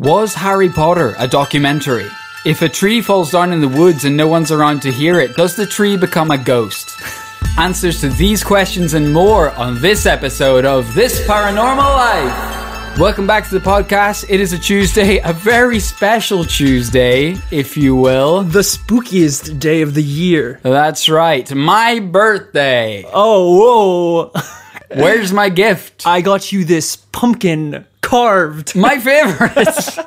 Was Harry Potter a documentary? If a tree falls down in the woods and no one's around to hear it, does the tree become a ghost? Answers to these questions and more on this episode of This Paranormal Life. Welcome back to the podcast. It is a Tuesday, a very special Tuesday, if you will. The spookiest day of the year. That's right, my birthday. Oh, whoa. Where's my gift? I got you this pumpkin carved. My favorite.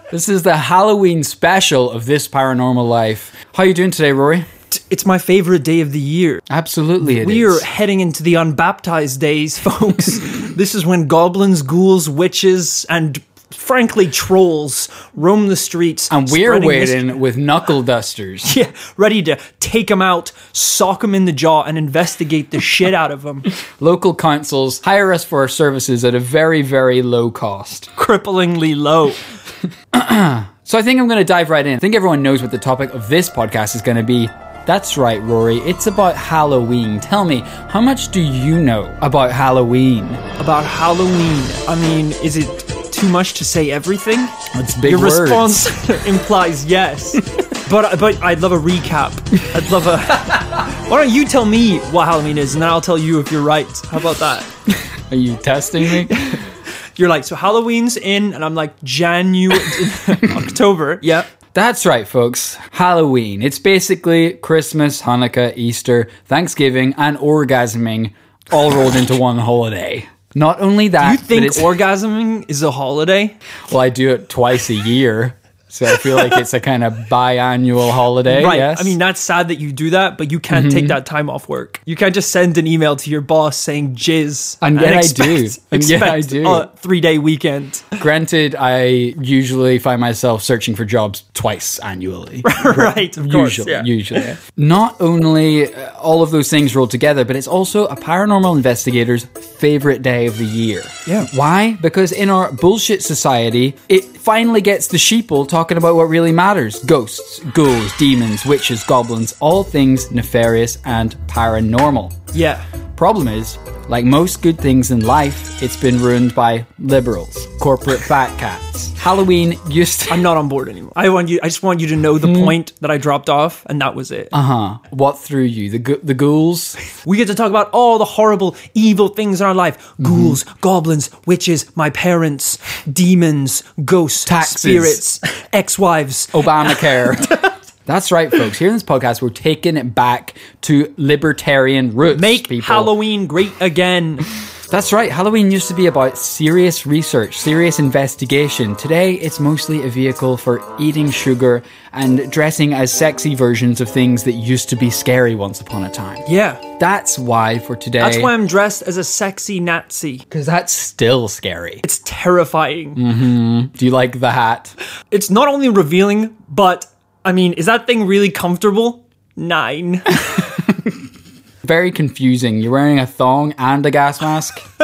this is the Halloween special of This Paranormal Life. How you doing today, Rory? It's my favorite day of the year. Absolutely, it We is. are heading into the unbaptized days, folks. this is when goblins, ghouls, witches, and frankly trolls roam the streets. and we're waiting with knuckle dusters. yeah, ready to take them out, sock them in the jaw, and investigate the shit out of them. Local councils hire us for our services at a very, very low cost. Cripplingly low. So I think I'm going to dive right in. I think everyone knows what the topic of this podcast is going to be. That's right, Rory. It's about Halloween. Tell me, how much do you know about Halloween? About Halloween. I mean, is it too much to say everything? It's big Your words. response implies yes. But but I'd love a recap. I'd love a. Why don't you tell me what Halloween is, and then I'll tell you if you're right. How about that? Are you testing me? You're like, so Halloween's in, and I'm like, January, October. Yep. That's right, folks. Halloween. It's basically Christmas, Hanukkah, Easter, Thanksgiving, and orgasming all rolled into one holiday. Not only that, You but think orgasming is a holiday? well, I do it twice a year, so I feel like it's a kind of biannual holiday. Right. Yes. I mean, that's sad that you do that, but you can't take that time off work. You can't just send an email to your boss saying jizz. And yet I do. And yet I expect do. A three day weekend. granted, I usually find myself searching for jobs twice annually. right. Of course. usually, yeah. usually. Not only uh, all of those things rolled together, but it's also a paranormal investigator's favorite day of the year. Yeah. Why? Because in our bullshit society, it finally gets the sheeple talking about what really matters: ghosts, ghouls, demons, witches, goblins, all things nefarious and paranormal. Yeah. Problem is, like most good things in life, it's been ruined by liberals, corporate fat cats. Halloween used to. I'm not on board anymore. I want you. I just want you to know the Hmm. point that I dropped off, and that was it. Uh huh. What threw you? The the ghouls. we get to talk about all the horrible, evil things in our life: Mm-hmm. ghouls, goblins, witches, my parents, demons, ghosts, Taxes. spirits, ex-wives. Obamacare. That's right, folks. Here in this podcast, we're taking it back to libertarian roots. Make people. Halloween great again. That's right. Halloween used to be about serious research, serious investigation. Today, it's mostly a vehicle for eating sugar and dressing as sexy versions of things that used to be scary once upon a time. Yeah, That's why for today. that's why I'm dressed as a sexy Nazi. Because that's still scary. It's terrifying. Mm. Do you like the hat? It's not only revealing, but I mean, is that thing really comfortable? Nine. Very confusing. You're wearing a thong and a gas mask.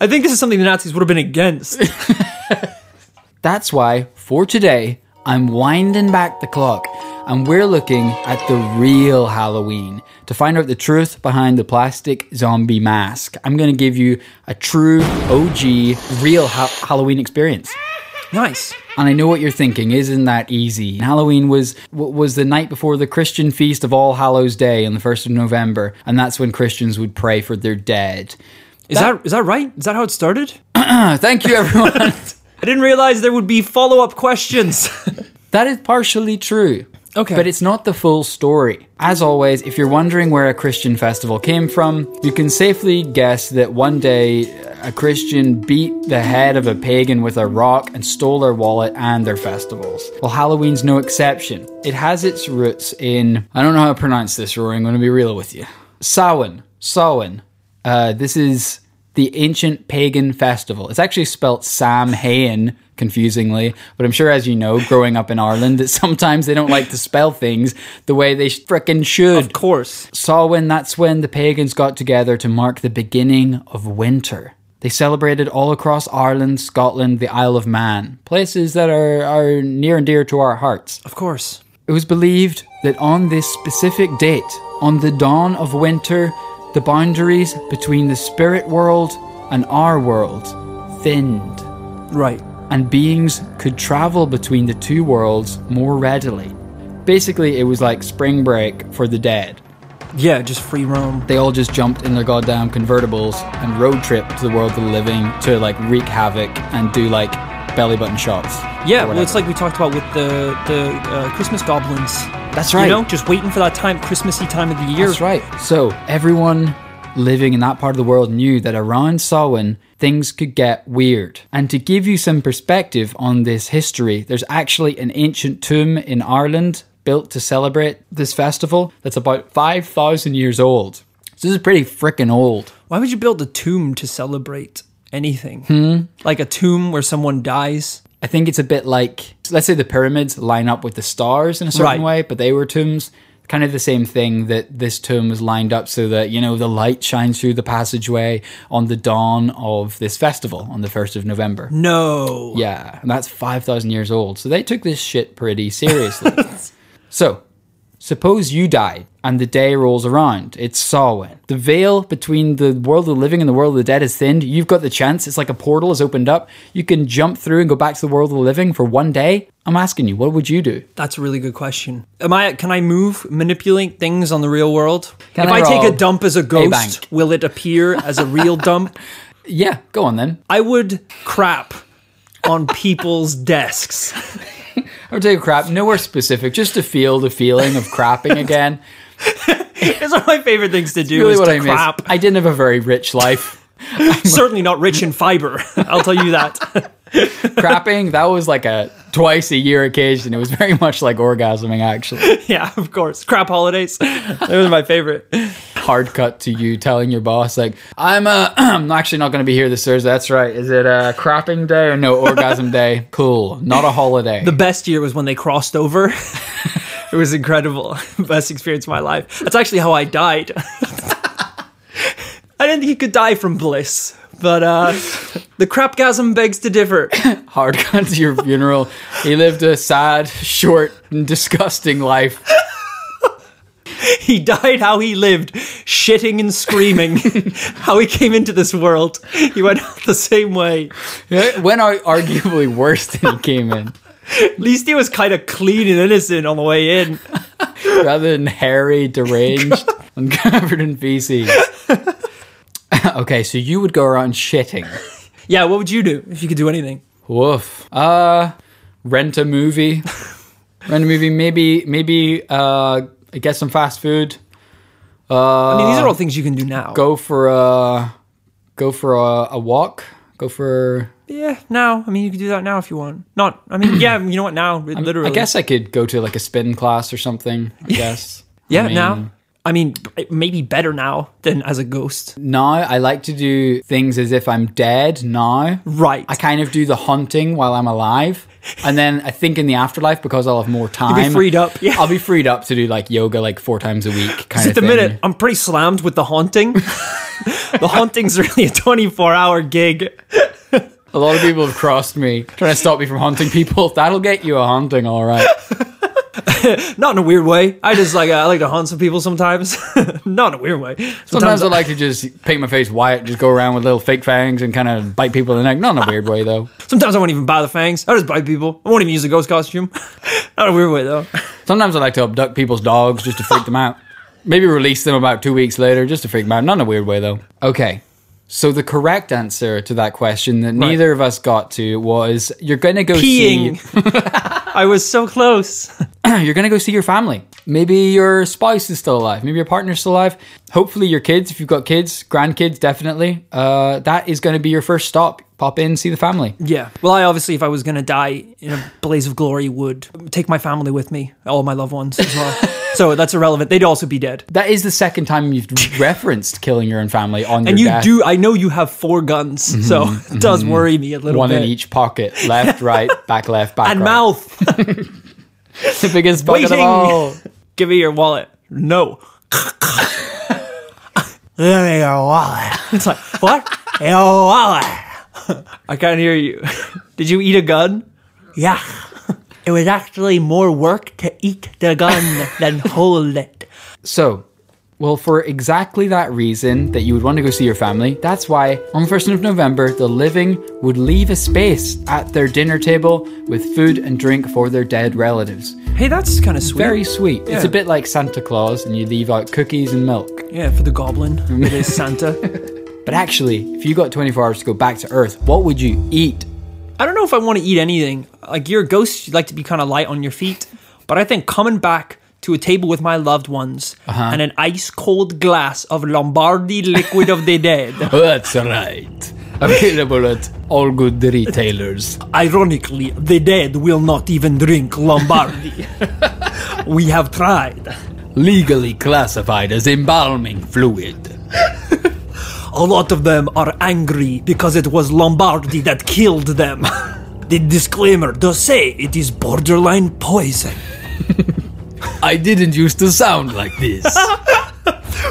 I think this is something the Nazis would have been against. That's why, for today, I'm winding back the clock and we're looking at the real Halloween to find out the truth behind the plastic zombie mask. I'm going to give you a true OG real ha- Halloween experience. Nice. And I know what you're thinking, isn't that easy? Halloween was was the night before the Christian feast of All Hallows Day on the 1st of November, and that's when Christians would pray for their dead. Is that, is that right? Is that how it started? Thank you everyone. I didn't realize there would be follow up questions. That is partially true. Okay. But it's not the full story. As always, if you're wondering where a Christian festival came from, you can safely guess that one day a Christian beat the head of a pagan with a rock and stole their wallet and their festivals. Well, Halloween's no exception. It has its roots in, I don't know how to pronounce this, Rory, I'm going to be real with you. Samhain. Samhain. Uh, this is the ancient pagan festival. It's actually spelt Samhain, confusingly, but I'm sure, as you know, growing up in Ireland, that sometimes they don't like to spell things the way they frickin' should. of course. Samhain, that's when the pagans got together to mark the beginning of winter. They celebrated all across Ireland, Scotland, the Isle of Man, places that are, are near and dear to our hearts. Of course. It was believed that on this specific date, on the dawn of winter, the boundaries between the spirit world and our world thinned. Right. And beings could travel between the two worlds more readily. Basically, it was like spring break for the dead. Yeah, just free roam. They all just jumped in their goddamn convertibles and road trip to the world of the living to like wreak havoc and do like belly button shots. Yeah, well, it's like we talked about with the the uh, Christmas goblins. That's right. You know, just waiting for that time, Christmassy time of the year. That's right. So everyone living in that part of the world knew that around Samhain things could get weird. And to give you some perspective on this history, there's actually an ancient tomb in Ireland built to celebrate this festival that's about 5,000 years old. So this is pretty freaking old. Why would you build a tomb to celebrate anything? Hmm? Like a tomb where someone dies? I think it's a bit like, let's say the pyramids line up with the stars in a certain Right. way, but they were tombs. Kind of the same thing that this tomb was lined up so that, you know, the light shines through the passageway on the dawn of this festival on the 1st of November. No. Yeah, and that's 5,000 years old. So they took this shit pretty seriously. so, suppose you die and the day rolls around. It's Samhain. The veil between the world of the living and the world of the dead is thinned. You've got the chance. It's like a portal has opened up. You can jump through and go back to the world of the living for one day. I'm asking you, what would you do? That's a really good question. Am I? Can I move, manipulate things on the real world? Can if I I, take a dump as a ghost, will it appear as a real dump? Yeah, go on then. I would crap on people's desks. I would take a crap, nowhere specific, just to feel the feeling of crapping again. It's one of my favorite things to do Really is what to I miss. I didn't have a very rich life. Certainly not rich in fiber. I'll tell you that. Crapping, that was like a twice a year occasion. It was very much like orgasming, actually. yeah, of course. Crap holidays. it was my favorite. Hard cut to you telling your boss, like, I'm uh, I'm actually not going to be here this Thursday. That's right. Is it a crapping day or no orgasm day? Cool. Not a holiday. The best year was when they crossed over. it was incredible. Best experience of my life. That's actually how I died. I didn't think you could die from bliss, but uh, the crapgasm begs to differ. Hard cut to your funeral. He lived a sad, short, and disgusting life. He died how he lived, shitting and screaming. how he came into this world. He went out the same way. Yeah, Went out arguably worse than he came in. At least he was kind of clean and innocent on the way in. rather than hairy, deranged, and covered in feces. okay, so you would go around shitting. Yeah, what would you do if you could do anything? Woof. Uh, rent a movie. Rent a movie. Maybe, maybe uh, get some fast food. I mean, these are all things you can do now. Go for a, go for a, a walk. Go for. Yeah, now. I mean, you could do that now if you want. Not, I mean, yeah, you know what, now, literally. I guess I could go to like a spin class or something. I guess. Yeah, I mean, now. I mean, maybe better now than as a ghost. Now I like to do things as if I'm dead. Now. Right. I kind of do the haunting while I'm alive. And then I think in the afterlife, because I'll have more time, be freed up, yeah. I'll be freed up to do like yoga like four times a week. Kind At the thing. minute, I'm pretty slammed with the haunting. the haunting's really a 24 hour gig. a lot of people have crossed me trying to stop me from haunting people. That'll get you a haunting, all right. Not in a weird way. I just like, I like to hunt some people sometimes. Not in a weird way. Sometimes I like to just paint my face white, just go around with little fake fangs and kind of bite people in the neck. Not in a weird way though. Sometimes I won't even buy the fangs. I just bite people. I won't even use the ghost costume. Not in a weird way though. Sometimes I like to abduct people's dogs just to freak them out. Maybe release them about two weeks later just to freak them out. Not in a weird way though. Okay. So the correct answer to that question that neither of us got to was you're gonna go Peeing. see I was so close. you're gonna go see your family. Maybe your spouse is still alive. Maybe your partner's still alive. Hopefully your kids, if you've got kids, grandkids, definitely. Uh, that is gonna be your first stop. Pop in, see the family. Yeah. Well, I obviously, if I was going to die in a blaze of glory, would take my family with me, all my loved ones as well. so that's irrelevant. They'd also be dead. That is the second time you've referenced killing your own family on your And you death. do, I know you have four guns, mm-hmm, so mm-hmm, it does worry me a little one bit. in each pocket, left, right, back, left, back, and right. mouth. the biggest bucket of all. Give me your wallet. No. Give me your wallet. It's like, what? your wallet. I can't hear you. Did you eat a gun? Yeah. It was actually more work to eat the gun than hold it. So, Well, for exactly that reason that you would want to go see your family, that's why on the 1st of November, the living would leave a space at their dinner table with food and drink for their dead relatives. Hey, that's kind of sweet. Very sweet. It's a bit like Santa Claus, and you leave out cookies and milk. yeah, for the goblin. It is Santa. But actually, if you got 24 hours to go back to Earth, what would you eat? I don't know if I want to eat anything. Like you're a ghost, you'd like to be kind of light on your feet. But I think coming back to a table with my loved ones uh-huh. and an ice cold glass of Lombardi liquid of the dead. That's right. Available at all good retailers. Ironically, the dead will not even drink Lombardi. we have tried. Legally classified as embalming fluid. A lot of them are angry because it was Lombardi that killed them. The disclaimer does say it is borderline poison. I didn't used to sound like this.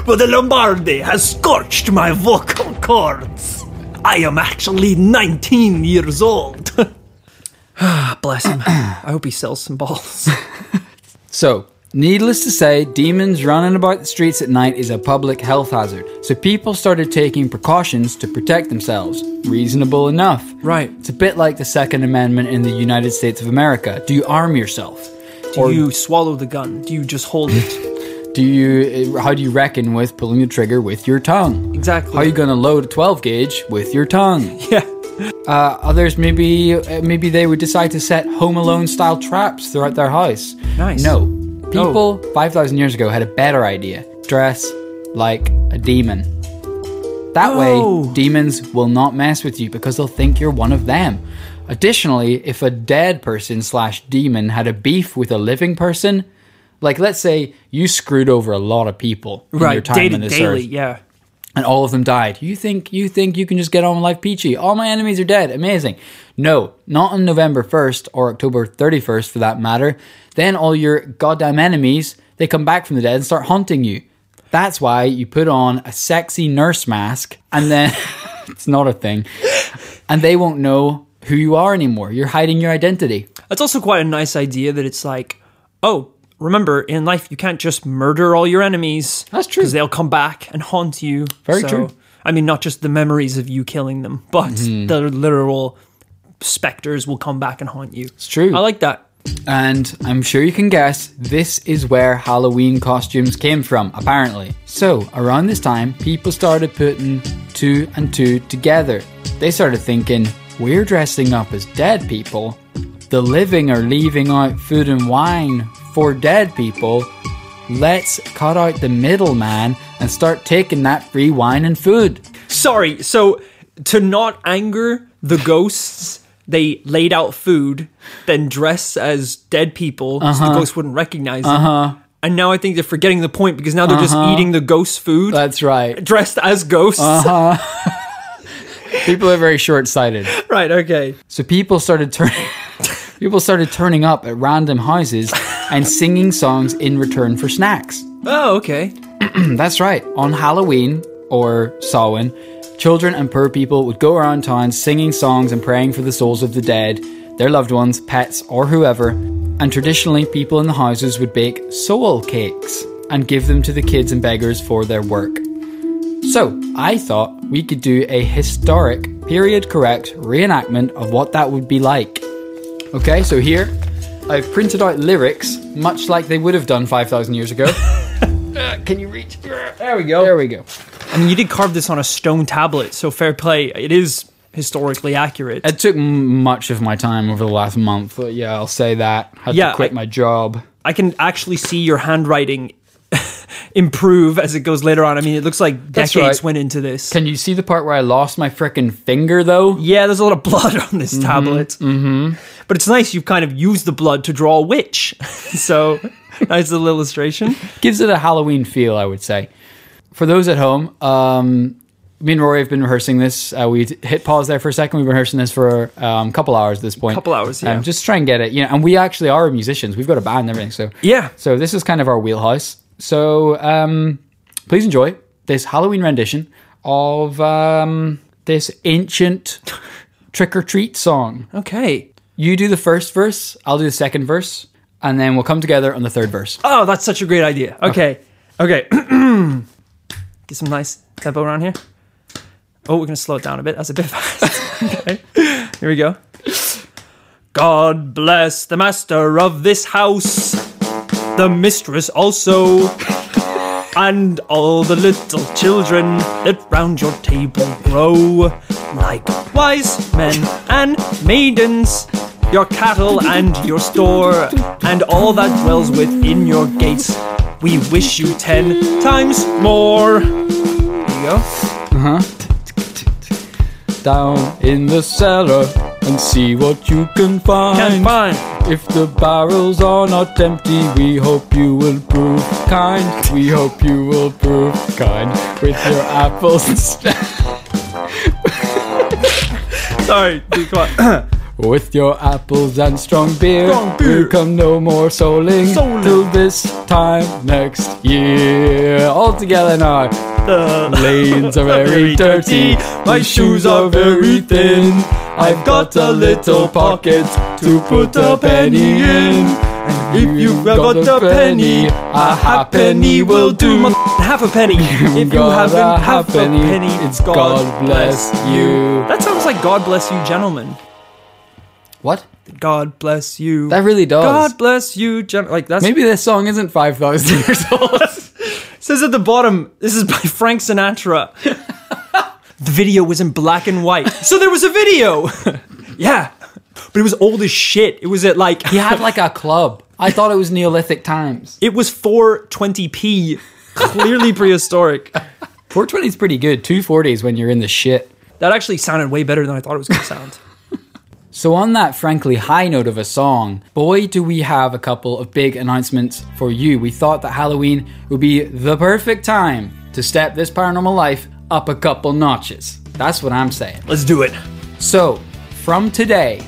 But the Lombardi has scorched my vocal cords. I am actually 19 years old. Ah, bless him. I hope he sells some balls. So, needless to say, demons running about the streets at night is a public health hazard. So people started taking precautions to protect themselves. Reasonable enough. Right. It's a bit like the Second Amendment in the United States of America. Do you arm yourself? Do you swallow the gun? Do you just hold it? Do you how do you reckon with pulling the trigger with your tongue? Exactly. How are you going to load a 12 gauge with your tongue? yeah. Uh, others maybe uh, maybe they would decide to set Home Alone style traps throughout their house. Nice. No, people 5,000 years ago had a better idea. Dress like a demon. That Oh. way, demons will not mess with you because they'll think you're one of them. Additionally, if a dead person slash demon had a beef with a living person, like let's say you screwed over a lot of people in your Right. time on this daily. earth, Yeah. And all of them died. You think you think you can just get on with life peachy? All my enemies are dead. Amazing. No, not on November 1st or October 31st for that matter. Then all your goddamn enemies, they come back from the dead and start haunting you. That's why you put on a sexy nurse mask and then it's not a thing. And they won't know who you are anymore. You're hiding your identity. That's also quite a nice idea that it's like, oh, remember, in life, you can't just murder all your enemies. That's true. Because they'll come back and haunt you. Very true. I mean, not just the memories of you killing them, but Mm-hmm. the literal specters will come back and haunt you. It's true. I like that. And I'm sure you can guess this is where Halloween costumes came from, apparently. So, around this time, people started putting two and two together. They started thinking, we're dressing up as dead people. The living are leaving out food and wine for dead people. Let's cut out the middleman and start taking that free wine and food. Sorry, so to not anger the ghosts, they laid out food, then dress as dead people so Uh-huh. the ghosts wouldn't recognize them. Uh-huh. And now I think they're forgetting the point because now they're just eating the ghost food, That's right. dressed as ghosts. Uh-huh. People are very short sighted. right, okay. So people started turning people started turning up at random houses and singing songs in return for snacks. Oh, okay. That's right. On Halloween or Samhain, children and poor people would go around town singing songs and praying for the souls of the dead, their loved ones, pets, or whoever. And traditionally, people in the houses would bake soul cakes and give them to the kids and beggars for their work. So, I thought we could do a historic, period correct reenactment of what that would be like. Okay, so here I've printed out lyrics, much like they would have done 5,000 years ago. Uh, Can you reach? There we go. There we go. I mean, you did carve this on a stone tablet, so fair play. It is historically accurate. It took m- much of my time over the last month. But yeah, I'll say that. Had Yeah, to quit I- my job. I can actually see your handwriting improve as it goes later on. I mean, it looks like That's decades right. went into this. Can you see the part where I lost my frickin' finger though? yeah, there's a lot of blood on this tablet. Mm-hmm. But it's nice you've kind of used the blood to draw a witch. so, nice little illustration. Gives it a Halloween feel, I would say. For those at home, um, me and Rory have been rehearsing this. Uh, we hit pause there for a second. We've been rehearsing this for um, a couple hours at this point. A couple hours, yeah. Um, just try and get it. You know, and we actually are musicians. We've got a band and everything. So Yeah. So this is kind of our wheelhouse. So um, please enjoy this Halloween rendition of um, this ancient trick or treat song. Okay. You do the first verse, I'll do the second verse, and then we'll come together on the third verse. Oh, that's such a great idea. Okay. Okay. Get some nice tempo around here. Oh, we're gonna slow it down a bit. That's a bit fast. okay. Here we go. God bless the master of this house, the mistress also, and all the little children that round your table grow, like wise men and maidens, your cattle and your store, and all that dwells within your gates. We wish you ten times more. There you go. Uh-huh. Down in the cellar and see what you can find. Can't find. If the barrels are not empty, we hope you will prove kind. We hope you will prove kind with your apples. Sorry, dude, come. With your apples and strong beer, Strong beer. come no more souling Souling. till this time next year. All together now. The Lanes are very dirty, my shoes are very thin. I've got a little pocket to put a penny in. And If you've got a penny, a halfpenny will do. Mother- half a penny. If you haven't a half a halfpenny, penny, it's God bless you. That sounds like God bless you, gentlemen. What? God bless you. That really does. God bless you, gen- like that's Maybe this song isn't 5,000 years old. Says at the bottom. This is by Frank Sinatra. the video was in black and white, so there was a video. yeah, but it was old as shit. It was at like he had like a club. I thought it was Neolithic times. it was 420p, clearly prehistoric. 420 is pretty good. 240 is when you're in the shit. That actually sounded way better than I thought it was going to sound. So, on that frankly high note of a song, boy, do we have a couple of big announcements for you. We thought that Halloween would be the perfect time to step this paranormal life up a couple notches. That's what I'm saying. Let's do it. So, from today,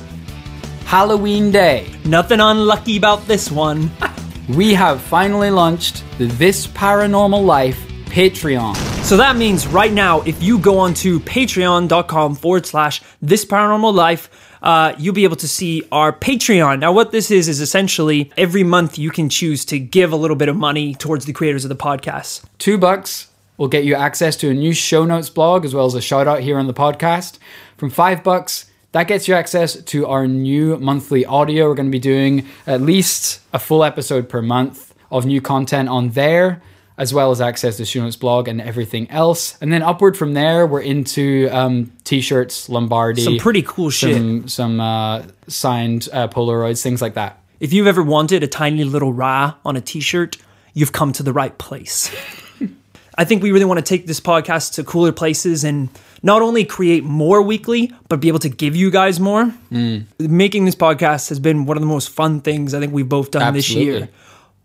Halloween Day, Nothing unlucky about this one. we have finally launched the This Paranormal Life Patreon. So that means right now, if you go onto patreon.com forward slash this paranormal life, uh, you'll be able to see our Patreon. Now, what this is, is essentially every month you can choose to give a little bit of money towards the creators of the podcast. Two bucks will get you access to a new show notes blog as well as a shout out here on the podcast. From five bucks, that gets you access to our new monthly audio. We're going to be doing at least a full episode per month of new content on there, as well as access to show notes blog and everything else. And then upward from there, we're into um, t-shirts, Lombardi, Some pretty cool shit. some, some uh, signed uh, Polaroids, things like that. If you've ever wanted a tiny little Ra on a t shirt, you've come to the right place. I think we really want to take this podcast to cooler places and not only create more weekly, but be able to give you guys more. Making this podcast has been one of the most fun things I think we've both done this year.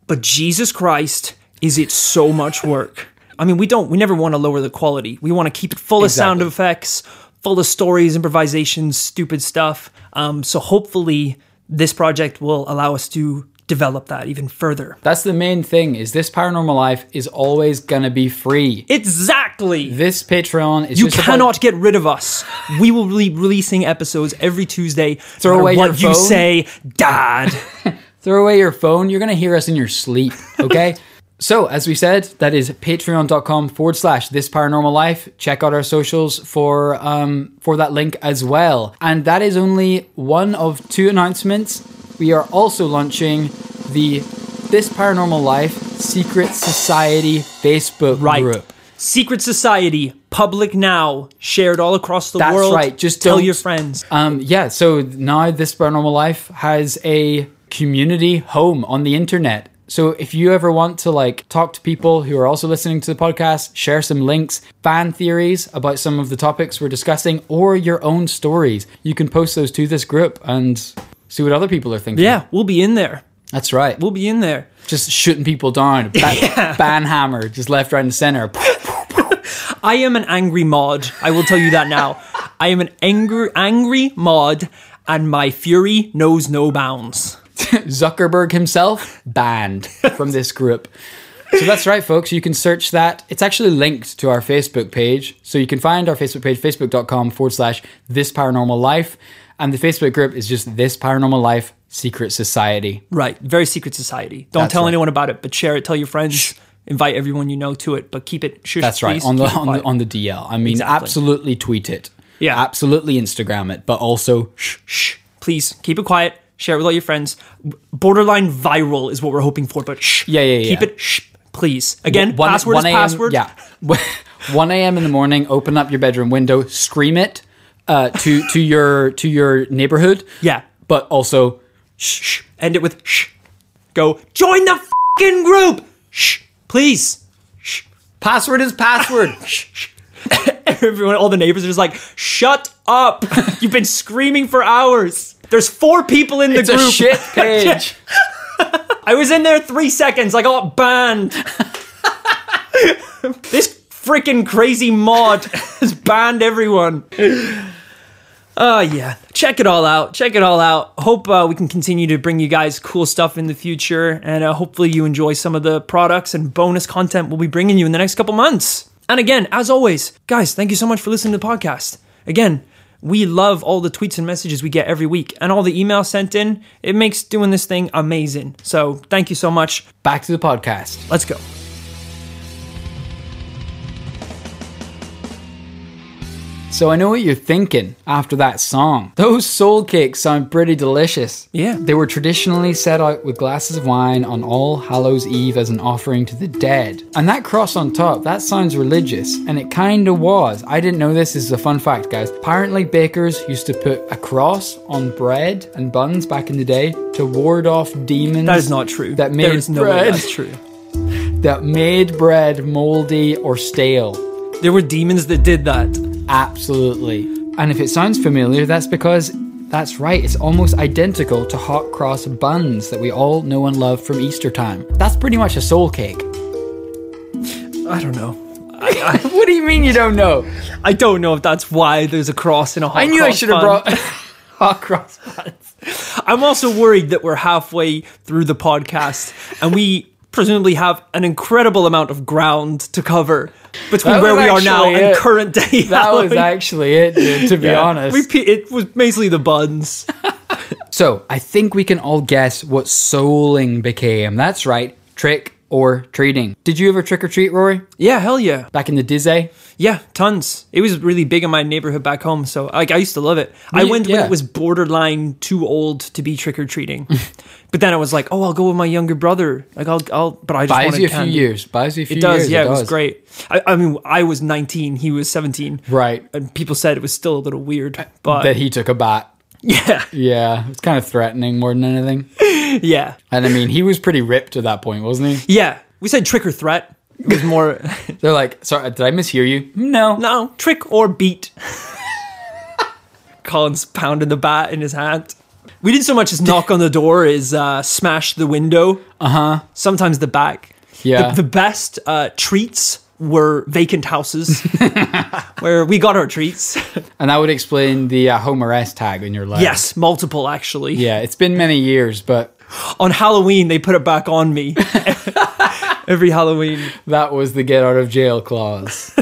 But Jesus Christ, is it so much work? I mean, we don't, we never want to lower the quality. We want to keep it full of sound effects, full of stories, improvisations, stupid stuff. Um, so hopefully, this project will allow us to develop that even further. That's the main thing is this paranormal life is always going to be free. Exactly. This Patreon is You just about- cannot get rid of us. We will be releasing episodes every Tuesday. Throw away what you say, Dad. throw away your phone. You're going to hear us in your sleep, okay? so, as we said, that is patreon.com forward slash this paranormal life. Check out our socials for um, for that link as well. And that is only one of two announcements. We are also launching the This Paranormal Life Secret Society Facebook Right. group. Secret Society, public now, shared all across the That's world. That's right, just tell your friends. Um, yeah, so now this paranormal life has a community home on the internet. So if you ever want to like talk to people who are also listening to the podcast, share some links, fan theories about some of the topics we're discussing, or your own stories, you can post those to this group and see what other people are thinking. Yeah, we'll be in there. that's right. We'll be in there. just shooting people down, ba- ban hammer, just left, right, and center. I am an angry mod. I will tell you that now. I am an angry, angry mod, and my fury knows no bounds. Zuckerberg himself banned from this group. So that's right, folks. You can search that. It's actually linked to our Facebook page. So you can find our Facebook page, facebook.com forward slash this paranormal life. And the Facebook group is just this paranormal life secret society. Right, very secret society. Don't That's tell right. anyone about it, but share it. Tell your friends. invite everyone you know to it, but keep it shush. That's right on the on the on the DL. I mean, Exactly. absolutely tweet it. Yeah. absolutely Instagram it, but also shh, shh. Please keep it quiet. Share it with all your friends. Borderline viral is what we're hoping for, but shh. Yeah, yeah, Keep yeah. it shh. Please. Again, One- password 1 is password. Yeah. 1 a.m. in the morning, open up your bedroom window, scream it uh, to to your to your neighborhood. Yeah. But also, Shh. shh. End it with shh. Go join the fucking group. Shh. Please. Shh. password is password. Shh. shh. Everyone, all the neighbors are just like, shut up. You've been screaming for hours. There's four people in the it's group. a shit page. I was in there three seconds. I got banned. this freaking crazy mod has banned everyone. Oh, yeah. Check it all out. Check it all out. Hope uh, we can continue to bring you guys cool stuff in the future. And uh, hopefully you enjoy some of the products and bonus content we'll be bringing you in the next couple months. And again, as always, guys, thank you so much for listening to the podcast. Again, we love all the tweets and messages we get every week and all the emails sent in. It makes doing this thing amazing. So thank you so much. Back to the podcast. Let's go. So I know what you're thinking after that song. Those soul cakes sound pretty delicious. Yeah. They were traditionally set out with glasses of wine on All Hallows Eve as an offering to the dead. And that cross on top, that sounds religious. And it kinda was. I didn't know this. This is a fun fact, guys. Apparently, bakers used to put a cross on bread and buns back in the day to ward off demons. That is not true. That made there is no bread. that's true. That made bread moldy or stale. There were demons that did that. Absolutely. And if it sounds familiar, that's because that's right, it's almost identical to hot cross buns that we all know and love from Easter time. That's pretty much a soul cake. I don't know. what do you mean you don't know? I don't know if that's why there's a cross in a hot cross. I knew I should have brought hot cross buns. I'm also worried that we're halfway through the podcast and we presumably have an incredible amount of ground to cover between where we are now actually and current day. That was actually it, dude, to be Yeah. honest. We, pe- it was basically the buns. So, I think we can all guess what souling became. That's right, trick or treating. Did you ever trick or treat, Rory? yeah, hell yeah. Back in the Dizzy? Yeah, tons. It was really big in my neighborhood back home, so like I used to love it. I went when yeah. it was borderline too old to be trick or treating, but then I was like, oh, I'll go with my younger brother. Like I'll, I'll. But I just Buys wanted you a few years. Buys you a few It does, years. yeah. It, was does. great. I, I mean, I was 19, he was 17, Right. and people said it was still a little weird, uh, but That he took a bat. yeah, Yeah, it's kind of threatening more than anything. yeah, And I mean, he was pretty ripped at that point, wasn't he? yeah. We said trick or threat. It was more They're like, sorry, did I mishear you? No. no trick or beat. Colin's pounding the bat in his hand. We did so much as knock on the door is uh, smash the window. Uh huh. sometimes the back. Yeah. The, the best uh, treats were vacant houses where we got our treats. And that would explain the uh, home arrest tag on your leg. yes, multiple actually. Yeah, it's been many years, but On Halloween, they put it back on me. Every Halloween. that was the get out of jail clause.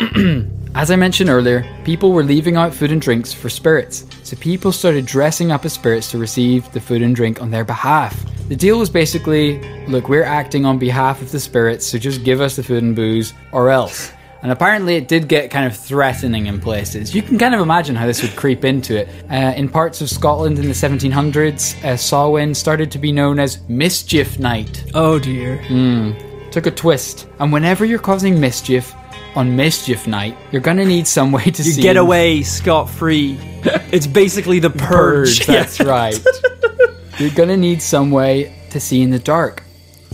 As I mentioned earlier, people were leaving out food and drinks for spirits, so people started dressing up as spirits to receive the food and drink on their behalf. The deal was basically look, we're acting on behalf of the spirits, so just give us the food and booze, or else. And apparently, it did get kind of threatening in places. You can kind of imagine how this would creep into it. Uh, in parts of Scotland in the 1700s, uh, Samhain started to be known as Mischief Night Oh dear. took a twist. And whenever you're causing mischief on mischief night, you're gonna need some way to You get away scot free. It's basically the purge. purge. That's right. you're gonna need some way to see in the dark.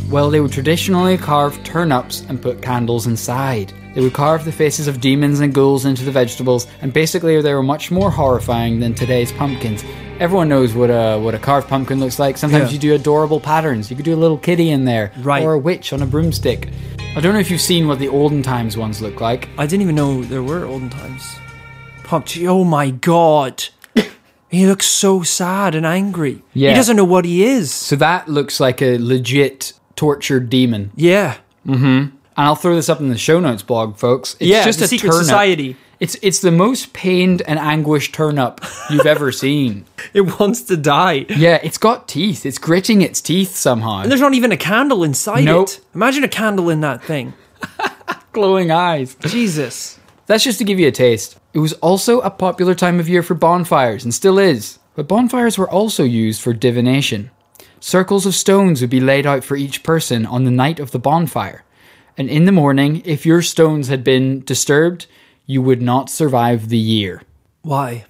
Well, they would traditionally carve turnips and put candles inside. They would carve the faces of demons and ghouls into the vegetables, and basically they were much more horrifying than today's pumpkins. Everyone knows what a what a carved pumpkin looks like. Sometimes Yeah. you do adorable patterns. You could do a little kitty in there, Right. or a witch on a broomstick. I don't know if you've seen what the olden times ones look like. I didn't even know there were olden times. Pumped. Oh my god. He looks so sad and angry. Yeah. He doesn't know what he is. So that looks like a legit tortured demon. Yeah. Mm-hmm. And I'll throw this up in the show notes blog, folks. It's yeah, just the a secret turnip. society. It's it's the most pained and anguished turnip you've ever seen. It wants to die. Yeah, it's got teeth. It's gritting its teeth somehow. And there's not even a candle inside Nope. it. Imagine a candle in that thing. glowing eyes. Jesus. That's just to give you a taste. It was also a popular time of year for bonfires, and still is. But bonfires were also used for divination. Circles of stones would be laid out for each person on the night of the bonfire. And in the morning, if your stones had been disturbed, you would not survive the year. Why?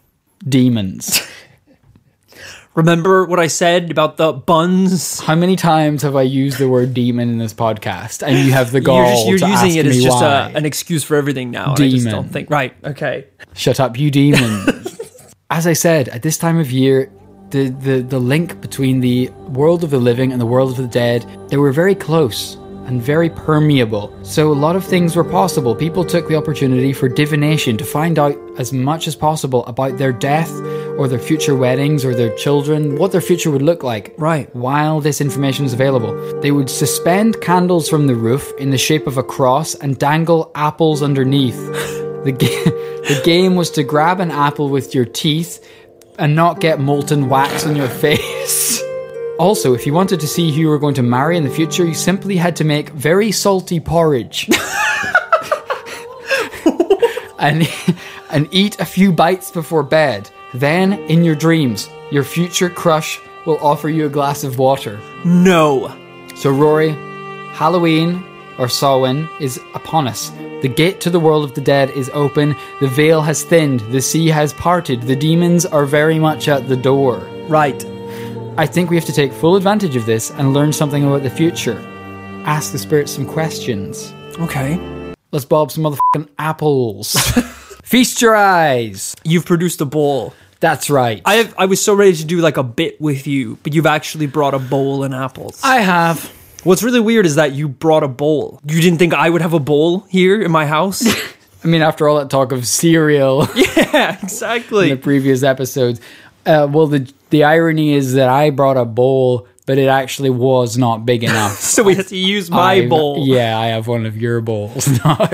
Demons. Remember what I said about the buns? How many times have I used the word demon in this podcast? And you have the gall You're just you're to using ask it as just a, an excuse for everything now. And I just Demon. don't think right. Okay. Shut up, you demon. As I said, at this time of year, the, the, the link between the world of the living and the world of the dead, they were very close and very permeable. So a lot of things were possible. People took the opportunity for divination to find out as much as possible about their death or their future weddings or their children, what their future would look like. Right. While this information is available, they would suspend candles from the roof in the shape of a cross and dangle apples underneath. The, ga- the game was to grab an apple with your teeth and not get molten wax on your face. Also, if you wanted to see who you were going to marry in the future, you simply had to make very salty porridge. and, and eat a few bites before bed. Then, in your dreams, your future crush will offer you a glass of water. No. So, Rory, Halloween or Samhain is upon us. The gate to the world of the dead is open. The veil has thinned. The sea has parted. The demons are very much at the door. Right. I think we have to take full advantage of this and learn something about the future. Ask the spirits some questions. Okay. Let's bob some motherfucking apples. Feast your eyes. You've produced a bowl. That's right. I have, I was so ready to do like a bit with you, but you've actually brought a bowl and apples. I have. What's really weird is that you brought a bowl. You didn't think I would have a bowl here in my house? I mean, after all that talk of cereal yeah, in exactly. the previous episodes, uh, well, the the irony is that I brought a bowl, but it actually was not big enough. So we had to use my I've- bowl. Yeah, I have one of your bowls now.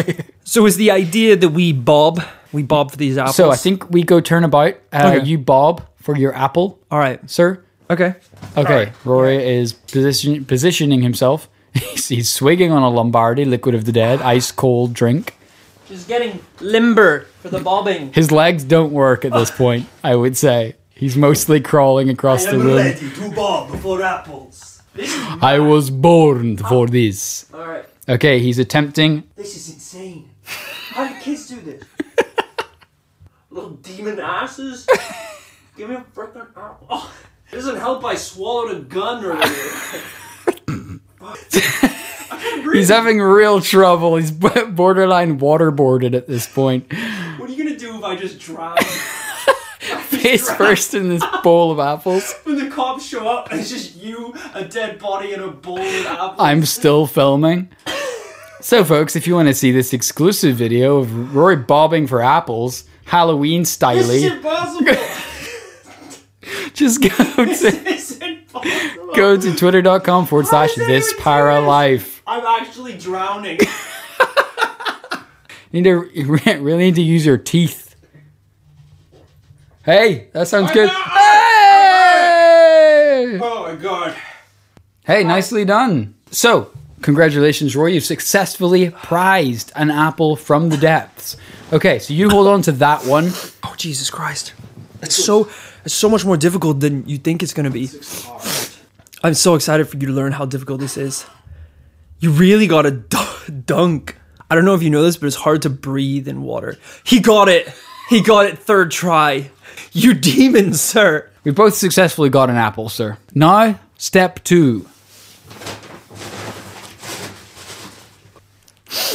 So is the idea that we bob, we bob for these apples? so I think we go turnabout. Uh, Okay. You bob for your apple, All right. sir. Okay. Okay, Rory is position, positioning himself. He's, he's swigging on a Lombardi, liquid of the dead, ice cold drink. Just getting limber for the bobbing. His legs don't work at this point, I would say. He's mostly crawling across the room. to bob for apples. I was born for ah. this. All right. Okay, he's attempting. This is insane. How do kids do this? Little demon asses. Give me a freaking apple. Oh, it doesn't help I swallowed a gun earlier. He's having real trouble. He's borderline waterboarded at this point. what are you gonna do if I just drown? Face first in this bowl of apples. when the cops show up, it's just you, a dead body, and a bowl of apples. I'm still filming. So, folks, if you want to see this exclusive video of Rory bobbing for apples, Halloween This is impossible. just go to, this is impossible. go to twitter.com forward slash is this para life. I'm actually drowning. You need to you really need to use your teeth. Hey, that sounds good. not- Hey! oh my god. Hey, nicely done. So, congratulations, Rory. You've successfully prized an apple from the depths. Okay, so you hold on to that one. Oh Jesus Christ! It's so it's so much more difficult than you think it's gonna be. I'm so excited for you to learn how difficult this is. You really gotta d- dunk. I don't know if you know this, but it's hard to breathe in water. He got it. He got it third try. You demon, sir. We both successfully got an apple, sir. Now, step two.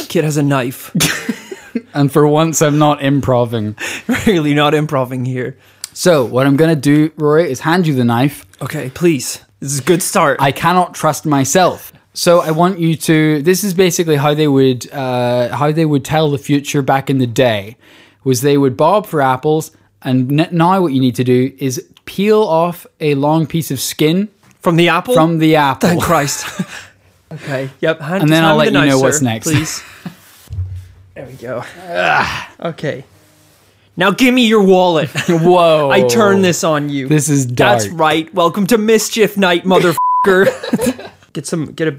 Kid has a knife. And for once, I'm not improving. really not improving here. So, what I'm going to do, Rory, is hand you the knife. Okay, please. This is a good start. I cannot trust myself. So I want you to. This is basically how they would uh, how they would tell the future back in the day. Was they would bob for apples, and n- now what you need to do is peel off a long piece of skin From the apple. from the apple. Thank Christ. okay. Yep. Hand, And then I'll let the you knife, know what's next. please. there we go. okay. Now give me your wallet. Whoa! I turn this on you. This is dark. That's right. Welcome to Mischief Night, motherfucker. get some, get a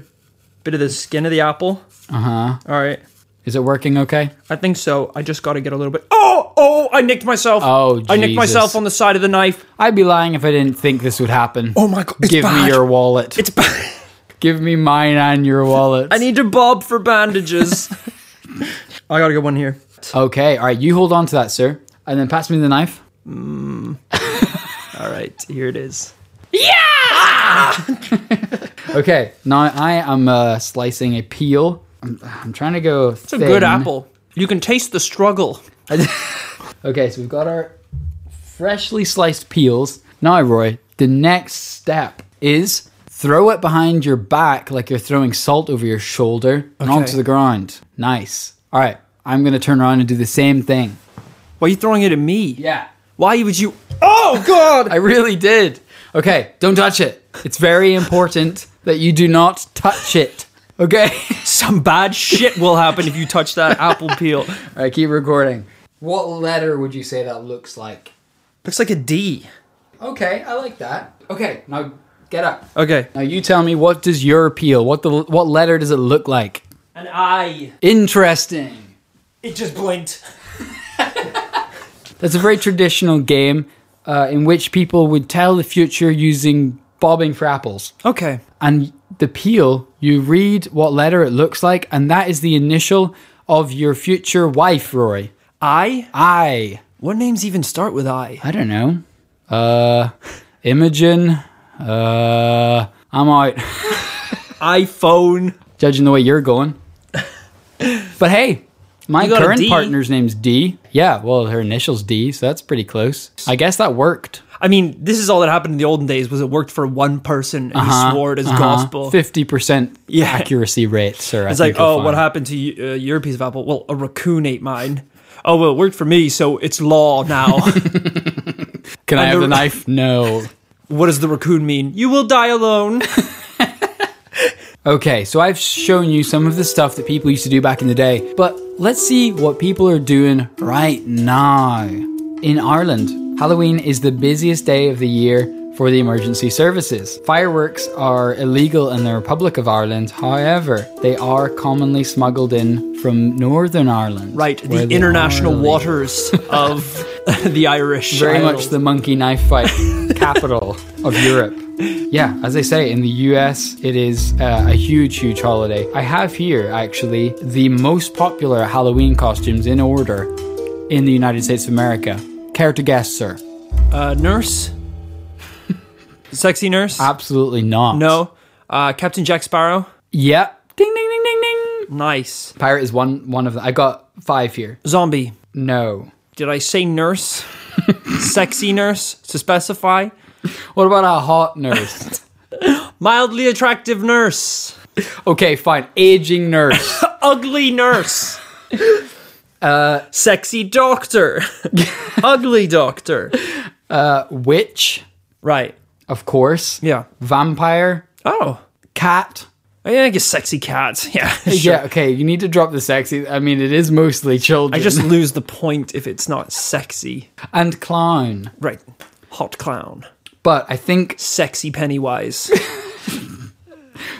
bit of the skin of the apple. Uh huh. All right. Is it working okay? I think so. I just got to get a little bit. Oh, oh! I nicked myself. Oh, I nicked Jesus. myself on the side of the knife. I'd be lying if I didn't think this would happen. Oh my god! It's Give me your wallet. It's bad. Give me mine and your wallet. I need to bob for bandages. I got a good one here. Okay, all right. You hold on to that, sir, and then pass me the knife. All right, here it is. Yeah! okay, now I am uh, slicing a peel. I'm, I'm trying to go. It's a good apple. You can taste the struggle. Okay, so we've got our freshly sliced peels. Now, Rory, the next step is throw it behind your back like you're throwing salt over your shoulder and onto the ground. Nice. All right, I'm going to turn around and do the same thing. Why are you throwing it at me? Yeah. Why would you? Oh God! I really did. Okay, don't touch it. It's very important that you do not touch it. Okay? Some bad shit will happen if you touch that apple peel. All right, keep recording. What letter would you say that looks like? Looks like a D. Okay, I like that. Okay, now get up. Okay. Now you tell me what does your peel? What the what letter does it look like? An eye. Interesting. It just blinked. That's a very traditional game uh, in which people would tell the future using bobbing for apples. Okay. And the peel, you read what letter it looks like, and that is the initial of your future wife, Rory. I. I. What names even start with I? I don't know. Uh, Imogen. Uh, I'm out. iPhone. Judging the way you're going. But hey, my You got a current partner's name's D. Yeah, well, her initials D, so that's pretty close. I guess that worked. I mean, this is all that happened in the olden days. Was it worked for one person and he swore it as gospel? Fifty percent Yeah. accuracy rate, sir. I It's like, oh, what happened to you, uh, your piece of apple? Well, a raccoon ate mine. Oh, well, it worked for me, so it's law now. Can I have the- the knife? No. what does the raccoon mean? You will die alone. Okay, so I've shown you some of the stuff that people used to do back in the day, but let's see what people are doing right now. In Ireland, Halloween is the busiest day of the year for the emergency services. Fireworks are illegal in the Republic of Ireland, however, they are commonly smuggled in from Northern Ireland. Right, the international waters of the Irish. Very Isles. much the monkey knife fight capital of Europe. Yeah, as I say, in the US, it is uh, a huge, huge holiday. I have here, actually, the most popular Halloween costumes in order in the United States of America. Care to guess, sir? uh, nurse. Sexy nurse. Absolutely not. no. Uh, Captain Jack Sparrow. Yep. Ding, ding, ding, ding, ding. Nice. Pirate is one, one of them. I got five here. Zombie. No. Did I say nurse? Sexy nurse to specify. What about a hot nurse? Mildly attractive nurse. okay, fine. Aging nurse. Ugly nurse. Uh, sexy doctor. Ugly doctor. Uh, Witch, Right. of course. Yeah. Vampire. Oh. Cat. I think it's sexy cat. Yeah. Sure. Yeah, okay, you need to drop the sexy. I mean, it is mostly children. I just lose the point if it's not sexy. and clown. Right. Hot clown. But I think Sexy Pennywise.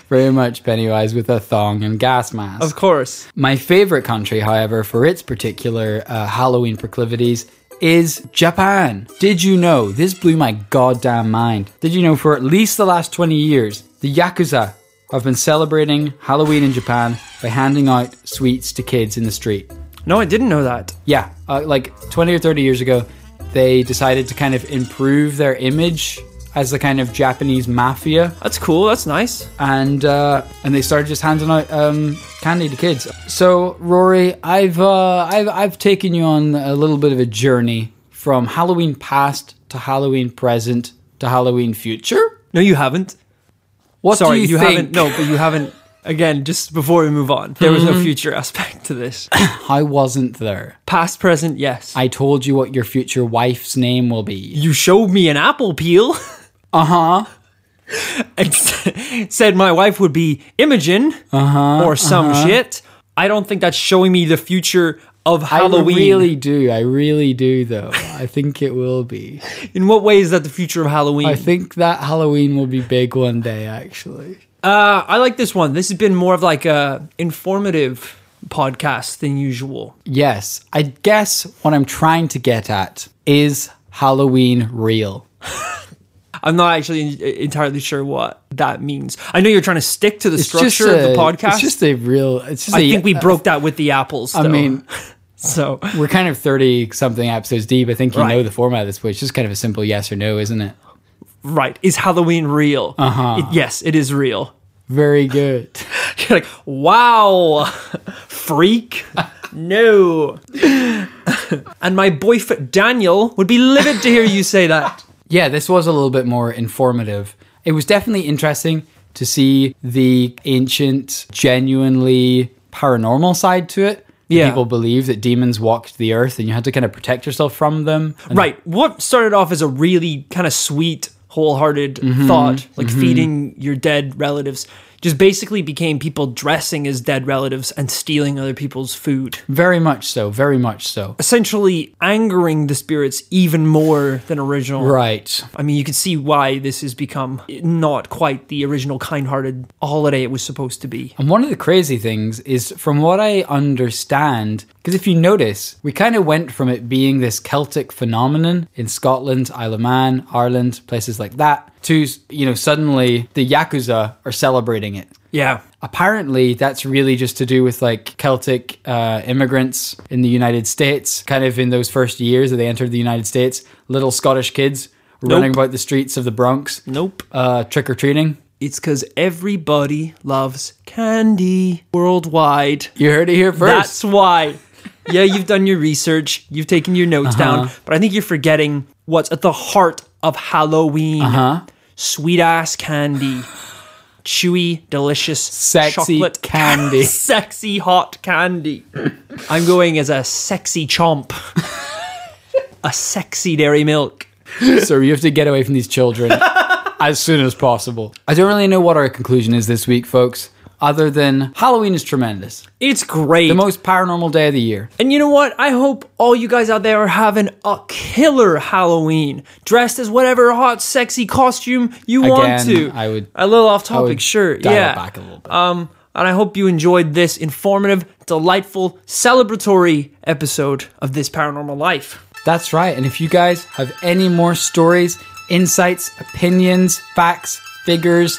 Very much Pennywise with a thong and gas mask. of course. My favorite country, however, for its particular uh, Halloween proclivities is Japan. Did you know? This blew my goddamn mind. Did you know for at least the last 20 years, the Yakuza have been celebrating Halloween in Japan by handing out sweets to kids in the street? No, I didn't know that. Yeah, uh, like 20 or 30 years ago, they decided to kind of improve their image as the kind of Japanese mafia, That's cool. That's nice. and uh, and they started just handing out um, candy to kids. So Rory, I've uh, I've I've taken you on a little bit of a journey from Halloween past to Halloween present to Halloween future. No, you haven't. What Sorry, do you, you, think? haven't. No, but you haven't. Again, just before we move on, there was no future aspect to this. I wasn't there. Past, present, yes. I told you what your future wife's name will be. you showed me an apple peel Uh huh. and said my wife would be Imogen Uh-huh, or some shit. I don't think that's showing me the future of Halloween. I really do. I really do, though. I think it will be. In what way is that the future of Halloween? I think that Halloween will be big one day, actually. Uh, I like this one. This has been more of like a informative podcast than usual. Yes. I guess what I'm trying to get at is Halloween real. I'm not actually en- entirely sure what that means. I know you're trying to stick to the It's structure just of the podcast. It's just a real. It's just I a- think we broke that with the apples. I mean, so we're kind of 30 something episodes deep. I think you Right. know the format of this, but it's just kind of a simple yes or no, isn't it? right, is Halloween real? Uh-huh. yes, it is real. Very good. You're like, wow, freak. no. and my boyfriend Daniel would be livid to hear you say that. Yeah, this was a little bit more informative. It was definitely interesting to see the ancient, genuinely paranormal side to it. Yeah. People believe that demons walked the earth and you had to kind of protect yourself from them. And Right. What started off as a really kind of sweet, wholehearted Mm-hmm. thought, like feeding your dead relatives, just basically became people dressing as dead relatives and stealing other people's food. Very much so, very much so. Essentially angering the spirits even more than original. Right. I mean, you can see why this has become not quite the original kind hearted holiday it was supposed to be. And one of the crazy things is, from what I understand, because if you notice, we kind of went from it being this Celtic phenomenon in Scotland, Isle of Man, Ireland, places like that, to, you know, suddenly the Yakuza are celebrating it. Yeah. Apparently, that's really just to do with like Celtic uh, immigrants in the United States, kind of in those first years that they entered the United States. Little Scottish kids running about the streets of the Bronx, Nope. uh, trick or treating. It's because everybody loves candy worldwide. You heard it here first. That's why. Yeah, you've done your research, you've taken your notes Uh-huh. down, but I think you're forgetting what's at the heart of Halloween. Uh-huh. Sweet ass candy. Chewy, delicious, Sexy chocolate candy. sexy hot candy. I'm going as a sexy chomp. a sexy dairy milk. so you have to get away from these children as soon as possible. I don't really know what our conclusion is this week, folks, other than Halloween is tremendous. It's great. The most paranormal day of the year. And you know what? I hope all you guys out there are having a killer Halloween, dressed as whatever hot, sexy costume you want to. I would- a little off topic, sure. yeah. back a little bit. Um, and I hope you enjoyed this informative, delightful, celebratory episode of this paranormal life. That's right. And if you guys have any more stories, insights, opinions, facts, figures,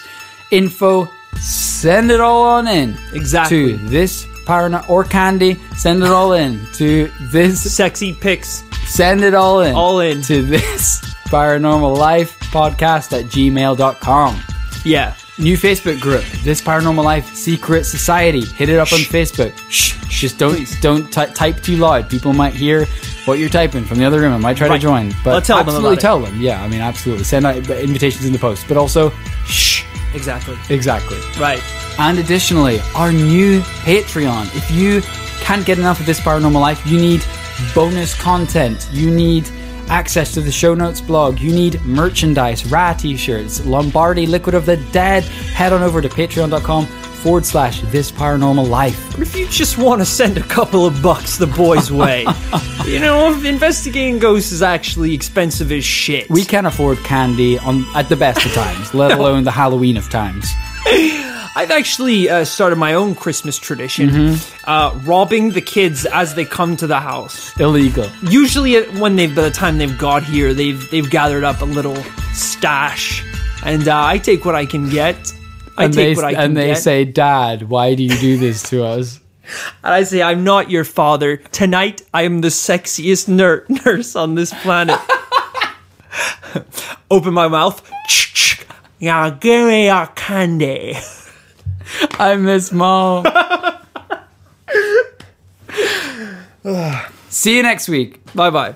info, send it all on in. Exactly. To this paranormal or candy, send it all in. To this, Sexy pics. send it all in. All in. To this paranormal life podcast at gmail.com. Yeah. New Facebook group, This Paranormal Life Secret Society. Hit it up on Facebook. Shh, just don't Please. don't ty- type too loud. People might hear what you're typing from the other room. I might try Right. to join, but I'll tell them absolutely it. tell them. Yeah, I mean, absolutely. Send out invitations in the post, but also shh. Exactly. Exactly. Right. And additionally, our new Patreon. If you can't get enough of this paranormal life, you need bonus content. You need access to the show notes blog. You need merchandise, Ra t shirts, Lombardi Liquid of the Dead. Head on over to patreon.com forward slash this paranormal life. But if you just want to send a couple of bucks the boys' way, you know, investigating ghosts is actually expensive as shit. We can't afford candy on at the best of times, let alone the Halloween of times. I've actually uh, started my own Christmas tradition, Mm-hmm. uh, robbing the kids as they come to the house. Illegal. Usually, uh, when they by the time they've got here, they've they've gathered up a little stash, and uh, I take what I can get. I and take they, what I can and they get, say, Dad, why do you do this to us? and I say, "I'm not your father. Tonight, I am the sexiest ner- nurse on this planet." Open my mouth. Yeah, give me your candy. I miss mom. See you next week. Bye bye.